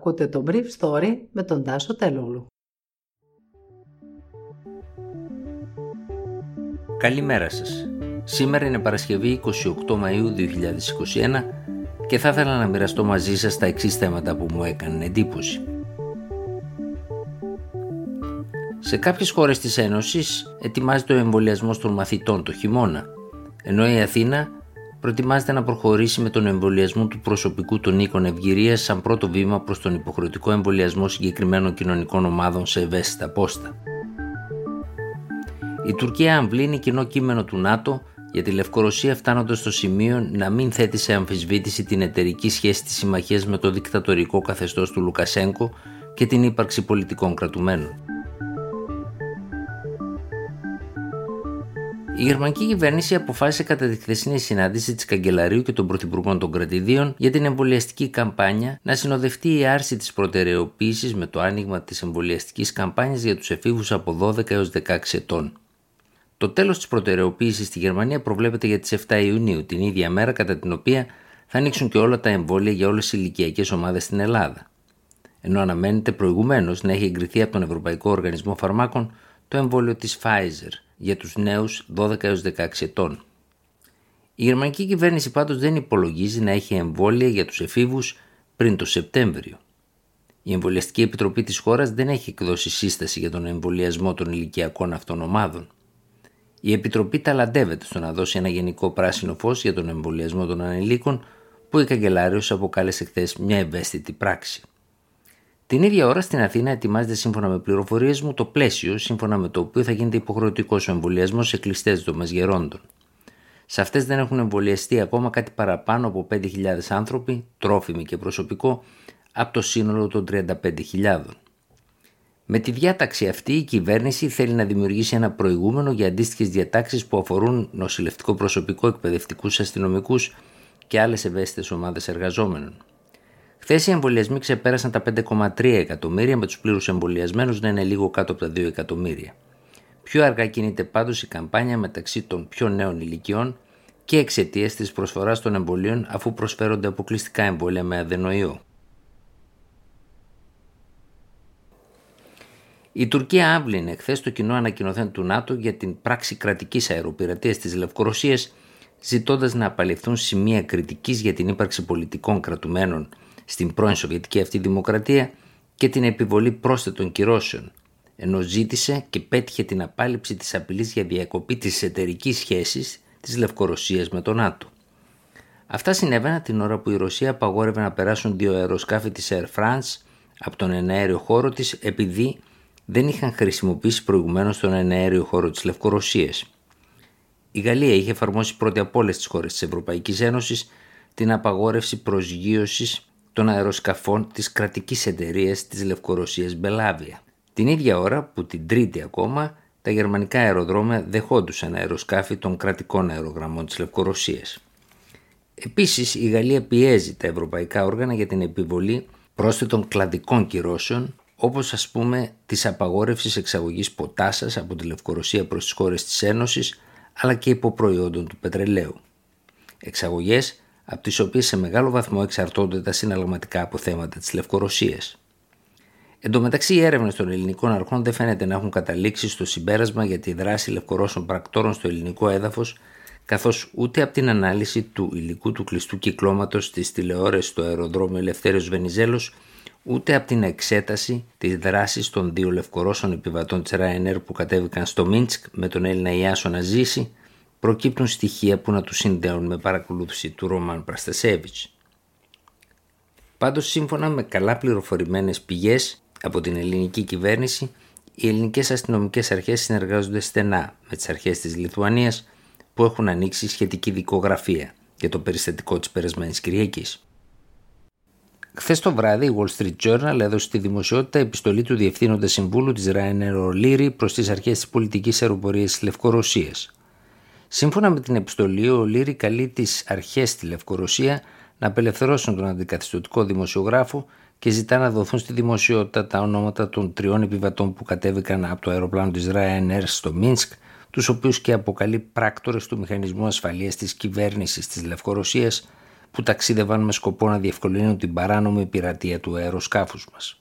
Ακούτε το Brief Story με τον Τάσο Τελούλου. Καλημέρα σας. Σήμερα είναι Παρασκευή 28 Μαΐου 2021 και θα ήθελα να μοιραστώ μαζί σας τα εξής θέματα που μου έκανε εντύπωση. Σε κάποιες χώρες της Ένωσης ετοιμάζεται ο εμβολιασμός των μαθητών το χειμώνα, ενώ η Αθήνα προετοιμάζεται να προχωρήσει με τον εμβολιασμό του προσωπικού των οίκων ευγυρίας σαν πρώτο βήμα προς τον υποχρεωτικό εμβολιασμό συγκεκριμένων κοινωνικών ομάδων σε ευαίσθητα πόστα. Η Τουρκία αμβλύνει κοινό κείμενο του ΝΑΤΟ για τη Λευκορωσία φτάνοντας στο σημείο να μην θέτει σε αμφισβήτηση την εταιρική σχέση της συμμαχίας με το δικτατορικό καθεστώς του Λουκασέγκο και την ύπαρξη πολιτικών κρατουμένων. Η γερμανική κυβέρνηση αποφάσισε κατά τη χθεσινή συνάντηση της Καγκελαρίου και των Πρωθυπουργών των κρατηδίων για την εμβολιαστική καμπάνια να συνοδευτεί η άρση της προτεραιοποίησης με το άνοιγμα της εμβολιαστικής καμπάνιας για τους εφήβους από 12 έως 16 ετών. Το τέλος της προτεραιοποίησης στη Γερμανία προβλέπεται για τις 7 Ιουνίου, την ίδια μέρα κατά την οποία θα ανοίξουν και όλα τα εμβόλια για όλες τι ηλικιακές ομάδες στην Ελλάδα. Ενώ αναμένεται προηγουμένως να έχει εγκριθεί από τον Ευρωπαϊκό Οργανισμό Φαρμάκων το εμβόλιο της Pfizer για τους νέους 12 έως 16 ετών. Η γερμανική κυβέρνηση πάντως δεν υπολογίζει να έχει εμβόλια για τους εφήβους πριν το Σεπτέμβριο. Η Εμβολιαστική Επιτροπή της χώρας δεν έχει εκδώσει σύσταση για τον εμβολιασμό των ηλικιακών αυτών ομάδων. Η Επιτροπή ταλαντεύεται στο να δώσει ένα γενικό πράσινο φως για τον εμβολιασμό των ανηλίκων που η Καγκελάριος αποκάλεσε χθες μια ευαίσθητη πράξη. Την ίδια ώρα στην Αθήνα ετοιμάζεται σύμφωνα με πληροφορίες μου το πλαίσιο σύμφωνα με το οποίο θα γίνεται υποχρεωτικός ο εμβολιασμός σε κλειστές δομές γερόντων. Σε αυτές δεν έχουν εμβολιαστεί ακόμα κάτι παραπάνω από 5.000 άνθρωποι, τρόφιμοι και προσωπικό, από το σύνολο των 35.000. Με τη διάταξη αυτή η κυβέρνηση θέλει να δημιουργήσει ένα προηγούμενο για αντίστοιχες διατάξεις που αφορούν νοσηλευτικό προσωπικό, εκπαιδευτικούς αστυνομικούς και άλλες ευαίσθητες ομάδες εργαζόμενων. Χθες οι εμβολιασμοί ξεπέρασαν τα 5,3 εκατομμύρια, με τους πλήρους εμβολιασμένους να είναι λίγο κάτω από τα 2 εκατομμύρια. Πιο αργά κινείται πάντως η καμπάνια μεταξύ των πιο νέων ηλικιών και εξαιτίας της προσφοράς των εμβολίων, αφού προσφέρονται αποκλειστικά εμβόλια με αδενοϊό. Η Τουρκία άβληνε χθες το κοινό ανακοινωθέν του ΝΑΤΟ για την πράξη κρατικής αεροπειρατείας της Λευκορωσίας, ζητώντας να απαλληφθούν σημεία κριτικής για την ύπαρξη πολιτικών κρατουμένων στην πρώην Σοβιετική αυτή δημοκρατία και την επιβολή πρόσθετων κυρώσεων, ενώ ζήτησε και πέτυχε την απάλληψη της απειλής για διακοπή της εταιρικής σχέσης της Λευκορωσίας με τον ΝΑΤΟ. Αυτά συνέβαιναν την ώρα που η Ρωσία απαγόρευε να περάσουν δύο αεροσκάφη της Air France από τον εναέριο χώρο της επειδή δεν είχαν χρησιμοποιήσει προηγουμένως τον εναέριο χώρο της Λευκορωσίας. Η Γαλλία είχε εφαρμόσει πρώτη από όλες τις χώρες της Ευρωπαϊκής Ένωσης την απαγόρευση προσγείωσης των αεροσκαφών της κρατικής εταιρείας της Λευκορωσίας Μπελάβια. Την ίδια ώρα που την τρίτη ακόμα τα γερμανικά αεροδρόμια δεχόντουσαν αεροσκάφη των κρατικών αερογραμμών της Λευκορωσίας. Επίσης η Γαλλία πιέζει τα ευρωπαϊκά όργανα για την επιβολή πρόσθετων κλαδικών κυρώσεων όπως ας πούμε της απαγόρευσης εξαγωγής ποτάσας από τη Λευκορωσία προς τις χώρες της Ένωσης αλλά και υποπροϊόντων του πετρελαίου. Εξαγωγές από τις οποίες σε μεγάλο βαθμό εξαρτώνται τα συναλλαγματικά αποθέματα της Λευκορωσίας. Εν τω μεταξύ, οι έρευνες των ελληνικών αρχών δεν φαίνεται να έχουν καταλήξει στο συμπέρασμα για τη δράση Λευκορώσων πρακτόρων στο ελληνικό έδαφος, καθώς ούτε από την ανάλυση του υλικού του κλειστού κυκλώματος της τηλεόρασης στο αεροδρόμιο Ελευθέρω Βενιζέλος, ούτε από την εξέταση της δράσης των δύο Λευκορώσων επιβατών της Ryanair που κατέβηκαν στο Μίντσκ με τον Έλληνα Ιάσο να ζήσει, προκύπτουν στοιχεία που να τους συνδέουν με παρακολούθηση του Ρόμαν Πραστασέβιτς. Πάντως σύμφωνα με καλά πληροφορημένες πηγές από την ελληνική κυβέρνηση, οι ελληνικές αστυνομικές αρχές συνεργάζονται στενά με τις αρχές της Λιθουανίας που έχουν ανοίξει σχετική δικογραφία για το περιστατικό της περασμένης Κυριακής. Χθες το βράδυ, η Wall Street Journal έδωσε στη δημοσιότητα επιστολή του Διευθύνοντα Συμβούλου της Ryanair O'Leary προς τις αρχές της πολιτικής αεροπορίας της Λευκορωσίας, Σύμφωνα με την επιστολή, ο Λύρη καλεί τις αρχές στη Λευκορωσία να απελευθερώσουν τον αντικαθιστωτικό δημοσιογράφο και ζητά να δοθούν στη δημοσιότητα τα ονόματα των τριών επιβατών που κατέβηκαν από το αεροπλάνο της Ryanair στο Μίνσκ, τους οποίους και αποκαλεί πράκτορες του Μηχανισμού Ασφαλείας της Κυβέρνησης της Λευκορωσίας που ταξίδευαν με σκοπό να διευκολύνουν την παράνομη πειρατεία του αεροσκάφους μας.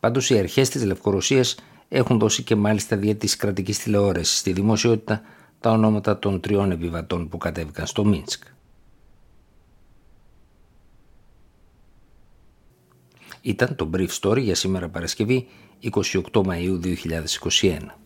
Πάντως οι αρχές της Λευκορωσίας έχουν δώσει και μάλιστα δια της κρατικής τηλεόρασης στη δημοσιότητα τα ονόματα των τριών επιβατών που κατέβηκαν στο Μίνσκ. Ήταν το Brief Story για σήμερα Παρασκευή 28 Μαΐου 2021.